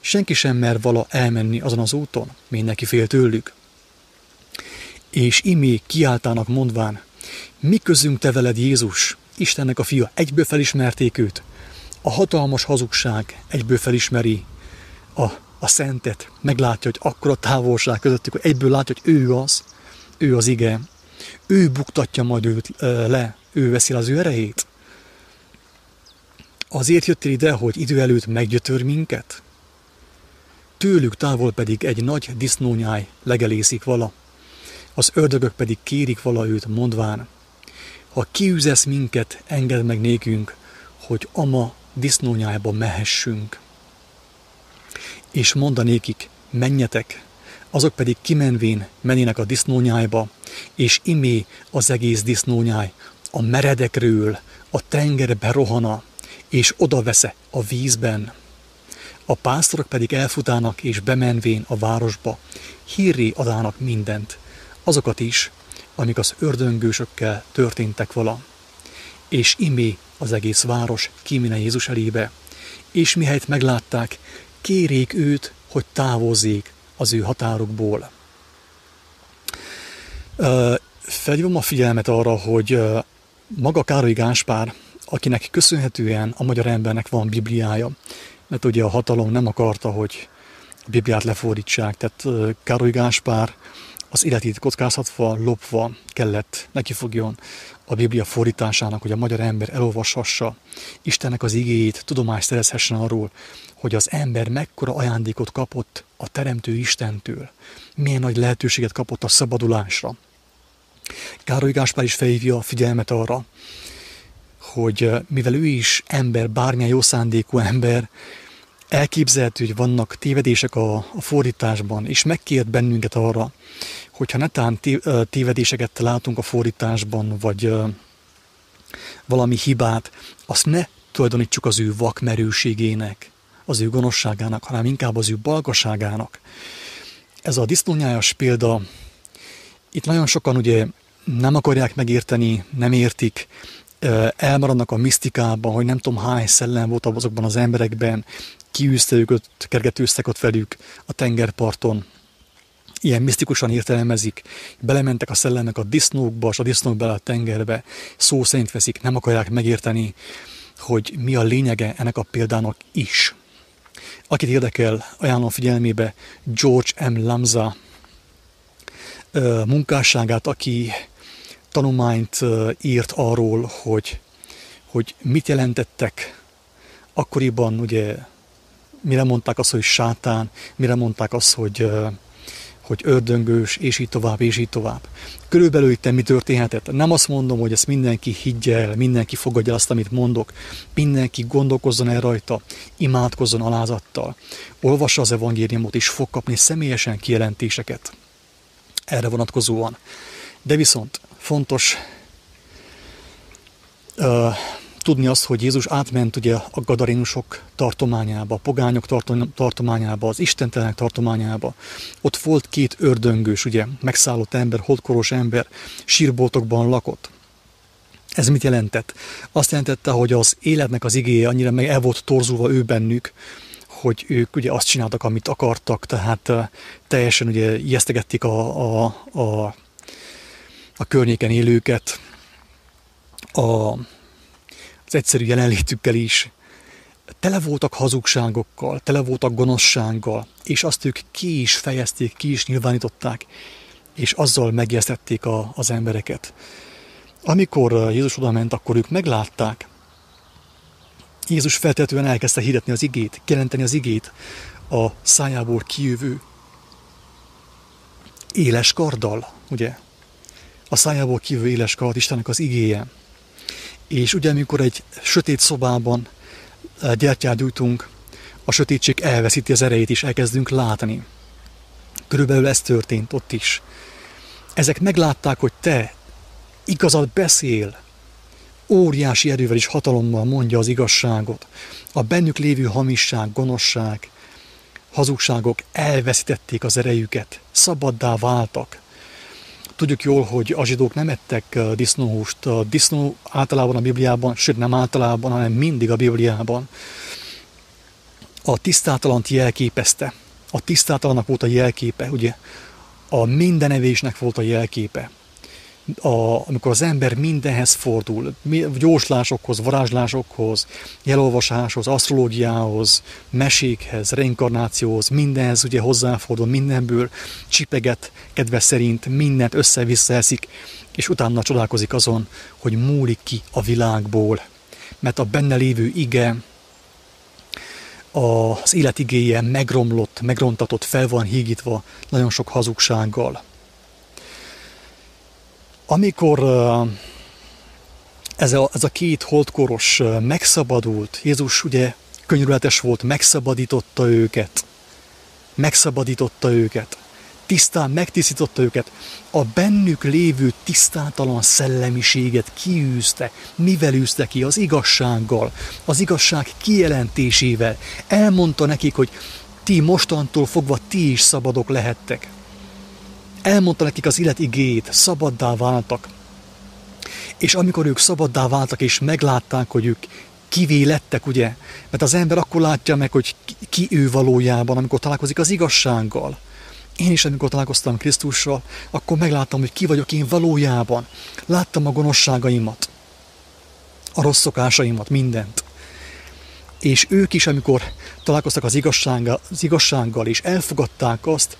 Senki sem mer vala elmenni azon az úton, mindenki fél tőlük. És imé kiáltának mondván, mi közünk te veled Jézus, Istennek a fia, egyből felismerték őt. A hatalmas hazugság egyből felismeri a, a szentet, meglátja, hogy akkora távolság közöttük, hogy egyből látja, hogy ő az, ő az ige. Ő buktatja majd őt le, ő veszi az ő erejét. Azért jöttél ide, hogy idő előtt meggyötör minket? Tőlük távol pedig egy nagy disznónyáj legelészik vala, az ördögök pedig kérik vala őt, mondván, ha kiüzesz minket, engedd meg nékünk, hogy ama disznónyájba mehessünk. És mondanékik, menjetek, azok pedig kimenvén menének a disznónyájba, és imé az egész disznónyáj a meredekről a tengerbe rohana, és oda vesze a vízben. A pásztorok pedig elfutának és bemenvén a városba, hírré adának mindent, azokat is, amik az ördöngősökkel történtek vala. És imé az egész város kimine Jézus elébe, és mihelyt meglátták, kérék őt, hogy távozzék az ő határokból. Felhívom a figyelmet arra, hogy maga Károly Gáspár akinek köszönhetően a magyar embernek van Bibliája, mert ugye a hatalom nem akarta, hogy a Bibliát lefordítsák, tehát Károly Gáspár az életét kockáztatva, lopva kellett nekifogjon a Biblia fordításának, hogy a magyar ember elolvashassa Istennek az igéjét, tudomást szerezhessen arról, hogy az ember mekkora ajándékot kapott a Teremtő Istentől, milyen nagy lehetőséget kapott a szabadulásra. Károly Gáspár is felhívja a figyelmet arra, hogy mivel ő is ember, bármilyen jó szándékú ember, elképzelhető, hogy vannak tévedések a, a fordításban, és megkért bennünket arra, hogyha netán tévedéseket látunk a fordításban, vagy valami hibát, azt ne tulajdonítsuk az ő vakmerőségének, az ő gonoszságának, hanem inkább az ő balgaságának. Ez a disznónyájas példa, itt nagyon sokan ugye nem akarják megérteni, nem értik, elmaradnak a misztikában, hogy nem tudom hány szellem volt azokban az emberekben, kiűzte őket, kergetőztek ott velük a tengerparton, ilyen misztikusan értelmezik, belementek a szellemek a disznókba, és a disznók bele a tengerbe, szó szerint veszik, nem akarják megérteni, hogy mi a lényege ennek a példának is. Akit érdekel, ajánlom figyelmébe George M. Lamza munkásságát, aki tanulmányt írt arról, hogy, hogy mit jelentettek akkoriban, ugye, mire mondták azt, hogy sátán, mire mondták azt, hogy, hogy ördöngős, és így tovább, és így tovább. Körülbelül itt mi történhetett. Nem azt mondom, hogy ezt mindenki higgye el, mindenki fogadja azt, amit mondok, mindenki gondolkozzon el rajta, imádkozzon alázattal, olvassa az evangéliumot, és fog kapni személyesen kijelentéseket erre vonatkozóan. De viszont fontos uh, tudni azt, hogy Jézus átment ugye a gadarinusok tartományába, a pogányok tartományába, az istentelenek tartományába. Ott volt két ördöngős, ugye, megszállott ember, holdkoros ember, sírboltokban lakott. Ez mit jelentett? Azt jelentette, hogy az életnek az igéje annyira meg el volt torzulva ő bennük, hogy ők ugye azt csináltak, amit akartak, tehát teljesen ugye ijesztegették a, a, a a környéken élőket, a, az egyszerű jelenlétükkel is, tele voltak hazugságokkal, tele voltak gonoszsággal, és azt ők ki is fejezték, ki is nyilvánították, és azzal megjesztették a, az embereket. Amikor Jézus oda ment, akkor ők meglátták. Jézus feltétlenül elkezdte hirdetni az igét, jelenteni az igét a szájából kijövő éles karddal, ugye? A szájából kijövő éles kard Istennek az igéje. És ugye, amikor egy sötét szobában eh, gyertyát gyújtunk, a sötétség elveszíti az erejét, és elkezdünk látni. Körülbelül ez történt ott is. Ezek meglátták, hogy te igazad beszél, óriási erővel és hatalommal mondja az igazságot. A bennük lévő hamisság, gonoszság, hazugságok elveszítették az erejüket, szabaddá váltak. Tudjuk jól, hogy a zsidók nem ettek disznóhúst. A disznó általában a Bibliában, sőt nem általában, hanem mindig a Bibliában a tisztátalant jelképezte. A tisztátalannak volt a jelképe, ugye? A mindenevésnek volt a jelképe a, amikor az ember mindenhez fordul, gyorslásokhoz, varázslásokhoz, jelolvasáshoz, asztrológiához, mesékhez, reinkarnációhoz, mindenhez ugye hozzáfordul, mindenből csipeget kedve szerint, mindent össze-vissza eszik, és utána csodálkozik azon, hogy múlik ki a világból. Mert a benne lévő ige, az életigéje megromlott, megrontatott, fel van hígítva nagyon sok hazugsággal. Amikor ez a, ez a két holdkoros megszabadult, Jézus ugye könyörületes volt, megszabadította őket, megszabadította őket, tisztán megtisztította őket, a bennük lévő tisztátalan szellemiséget kiűzte. Mivel űzte ki? Az igazsággal, az igazság kijelentésével. Elmondta nekik, hogy ti mostantól fogva ti is szabadok lehettek elmondta nekik az élet igét, szabaddá váltak. És amikor ők szabaddá váltak, és meglátták, hogy ők kivé lettek, ugye? Mert az ember akkor látja meg, hogy ki ő valójában, amikor találkozik az igazsággal. Én is, amikor találkoztam Krisztussal, akkor megláttam, hogy ki vagyok én valójában. Láttam a gonoszságaimat, a rossz szokásaimat, mindent. És ők is, amikor találkoztak az igazsággal, az igazsággal és elfogadták azt,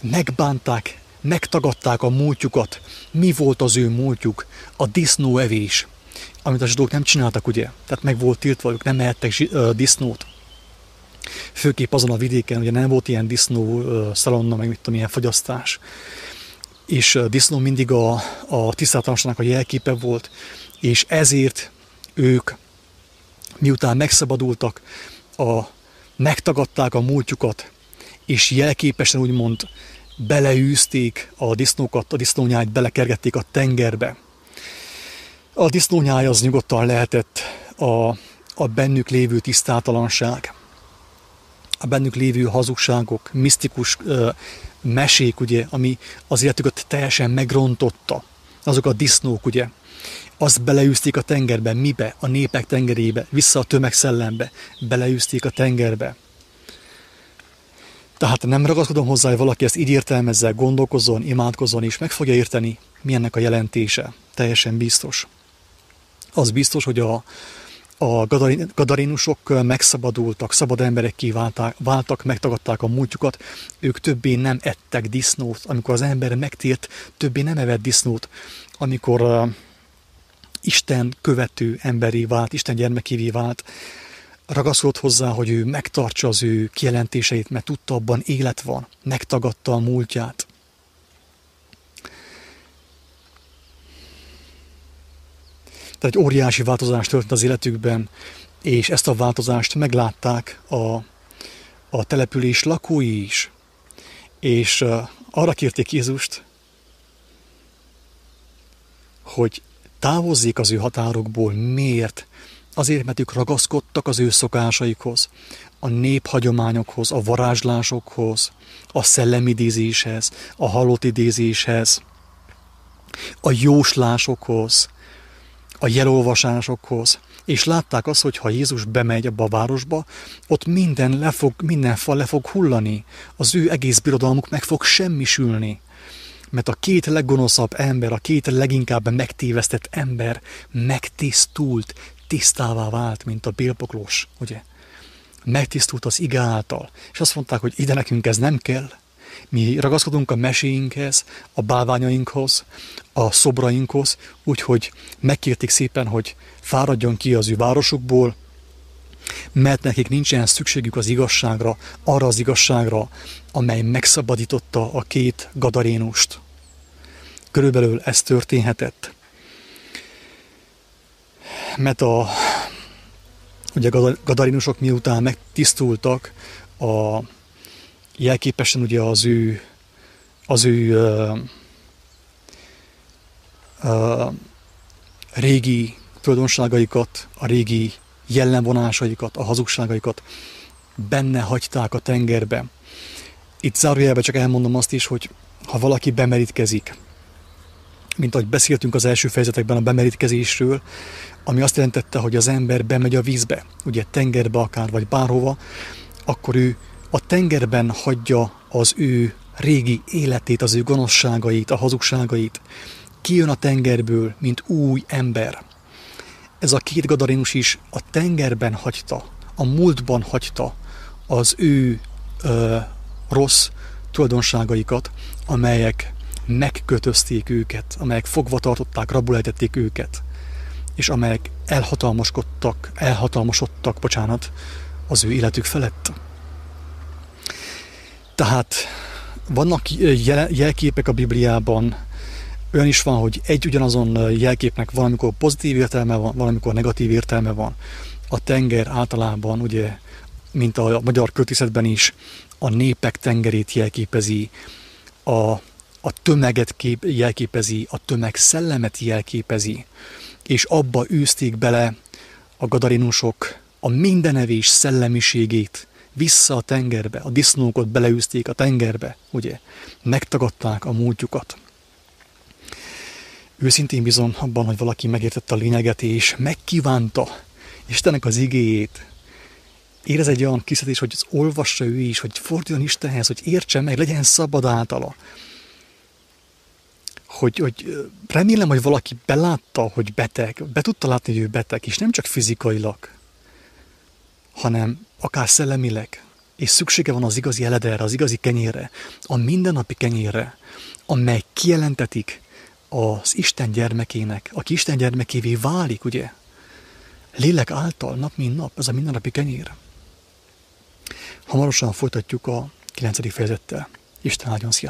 megbánták, megtagadták a múltjukat. Mi volt az ő múltjuk? A disznóevés, amit a zsidók nem csináltak, ugye? Tehát meg volt tiltva, ők nem mehettek disznót. Főképp azon a vidéken, ugye nem volt ilyen disznó szalonna, meg mit tudom, ilyen fagyasztás. És disznó mindig a, a tisztátalanságnak a jelképe volt, és ezért ők, miután megszabadultak, a, megtagadták a múltjukat, és jelképesen úgymond beleűzték a disznókat, a disznónyájt belekergették a tengerbe. A disznónyáj az nyugodtan lehetett a, a bennük lévő tisztátalanság, a bennük lévő hazugságok, misztikus ö, mesék, ugye, ami az életüket teljesen megrontotta. Azok a disznók, ugye, azt beleűzték a tengerbe, mibe? A népek tengerébe, vissza a tömegszellembe, beleűzték a tengerbe. Tehát nem ragaszkodom hozzá, hogy valaki ezt így értelmezze, gondolkozzon, imádkozzon, és meg fogja érteni, mi ennek a jelentése. Teljesen biztos. Az biztos, hogy a, a gadarinusok megszabadultak, szabad emberekké válták, váltak, megtagadták a múltjukat, ők többé nem ettek disznót. Amikor az ember megtért, többé nem evett disznót. Amikor uh, Isten követő emberi vált, Isten gyermekévé vált, ragaszkodott hozzá, hogy ő megtartsa az ő kijelentéseit, mert tudta, abban élet van, megtagadta a múltját. Tehát egy óriási változás történt az életükben, és ezt a változást meglátták a, a település lakói is. És arra kérték Jézust, hogy távozzék az ő határokból. Miért? Azért, mert ők ragaszkodtak az ő szokásaikhoz, a néphagyományokhoz, a varázslásokhoz, a szellemidézéshez, a halotidézéshez, a jóslásokhoz, a jelolvasásokhoz, és látták azt, hogy ha Jézus bemegy abba a városba, ott minden, le fog, minden fal le fog hullani, az ő egész birodalmuk meg fog semmisülni. Mert a két leggonoszabb ember, a két leginkább megtévesztett ember megtisztult, tisztává vált, mint a bélpoklós, ugye? Megtisztult az ige által. És azt mondták, hogy ide nekünk ez nem kell. Mi ragaszkodunk a meséinkhez, a bálványainkhoz, a szobrainkhoz, úgyhogy megkérték szépen, hogy fáradjon ki az ő városukból, mert nekik nincsen szükségük az igazságra, arra az igazságra, amely megszabadította a két gadarénust. Körülbelül ez történhetett. Mert a, ugye gadarinusok miután megtisztultak, a, jelképesen ugye az ő, az ő uh, uh, régi tulajdonságaikat, a régi jellemvonásaikat, a hazugságaikat benne hagyták a tengerbe. Itt zárójelben csak elmondom azt is, hogy ha valaki bemerítkezik, mint ahogy beszéltünk az első fejezetekben a bemerítkezésről, ami azt jelentette, hogy az ember bemegy a vízbe, ugye tengerbe akár, vagy bárhova, akkor ő a tengerben hagyja az ő régi életét, az ő gonoszságait, a hazugságait. Kijön a tengerből, mint új ember. Ez a két gadarinus is a tengerben hagyta, a múltban hagyta az ő ö, rossz tulajdonságaikat, amelyek megkötözték őket, amelyek fogva tartották, rabulejtették őket, és amelyek elhatalmaskodtak, elhatalmasodtak, bocsánat, az ő életük felett. Tehát vannak jelképek a Bibliában, olyan is van, hogy egy ugyanazon jelképnek valamikor pozitív értelme van, valamikor negatív értelme van. A tenger általában, ugye, mint a magyar költészetben is, a népek tengerét jelképezi, a, a tömeget kép, jelképezi, a tömeg szellemet jelképezi, és abba űzték bele a gadarinusok a mindenevés szellemiségét, vissza a tengerbe, a disznókot beleűzték a tengerbe, ugye, megtagadták a múltjukat. Őszintén bizon abban, hogy valaki megértette a lényeget, és megkívánta Istennek az igéjét, érez egy olyan kiszedés, hogy az olvassa ő is, hogy forduljon Istenhez, hogy értse meg, legyen szabad általa. Hogy, hogy remélem, hogy valaki belátta, hogy beteg, be tudta látni, hogy ő beteg, és nem csak fizikailag, hanem akár szellemileg, és szüksége van az igazi elederre, az igazi kenyérre, a mindennapi kenyérre, amely kijelentetik az Isten gyermekének, aki Isten gyermekévé válik, ugye? Lélek által, nap mint nap, ez a mindennapi kenyér. Hamarosan folytatjuk a 9. fejezettel. Isten áldjon, sziasztok!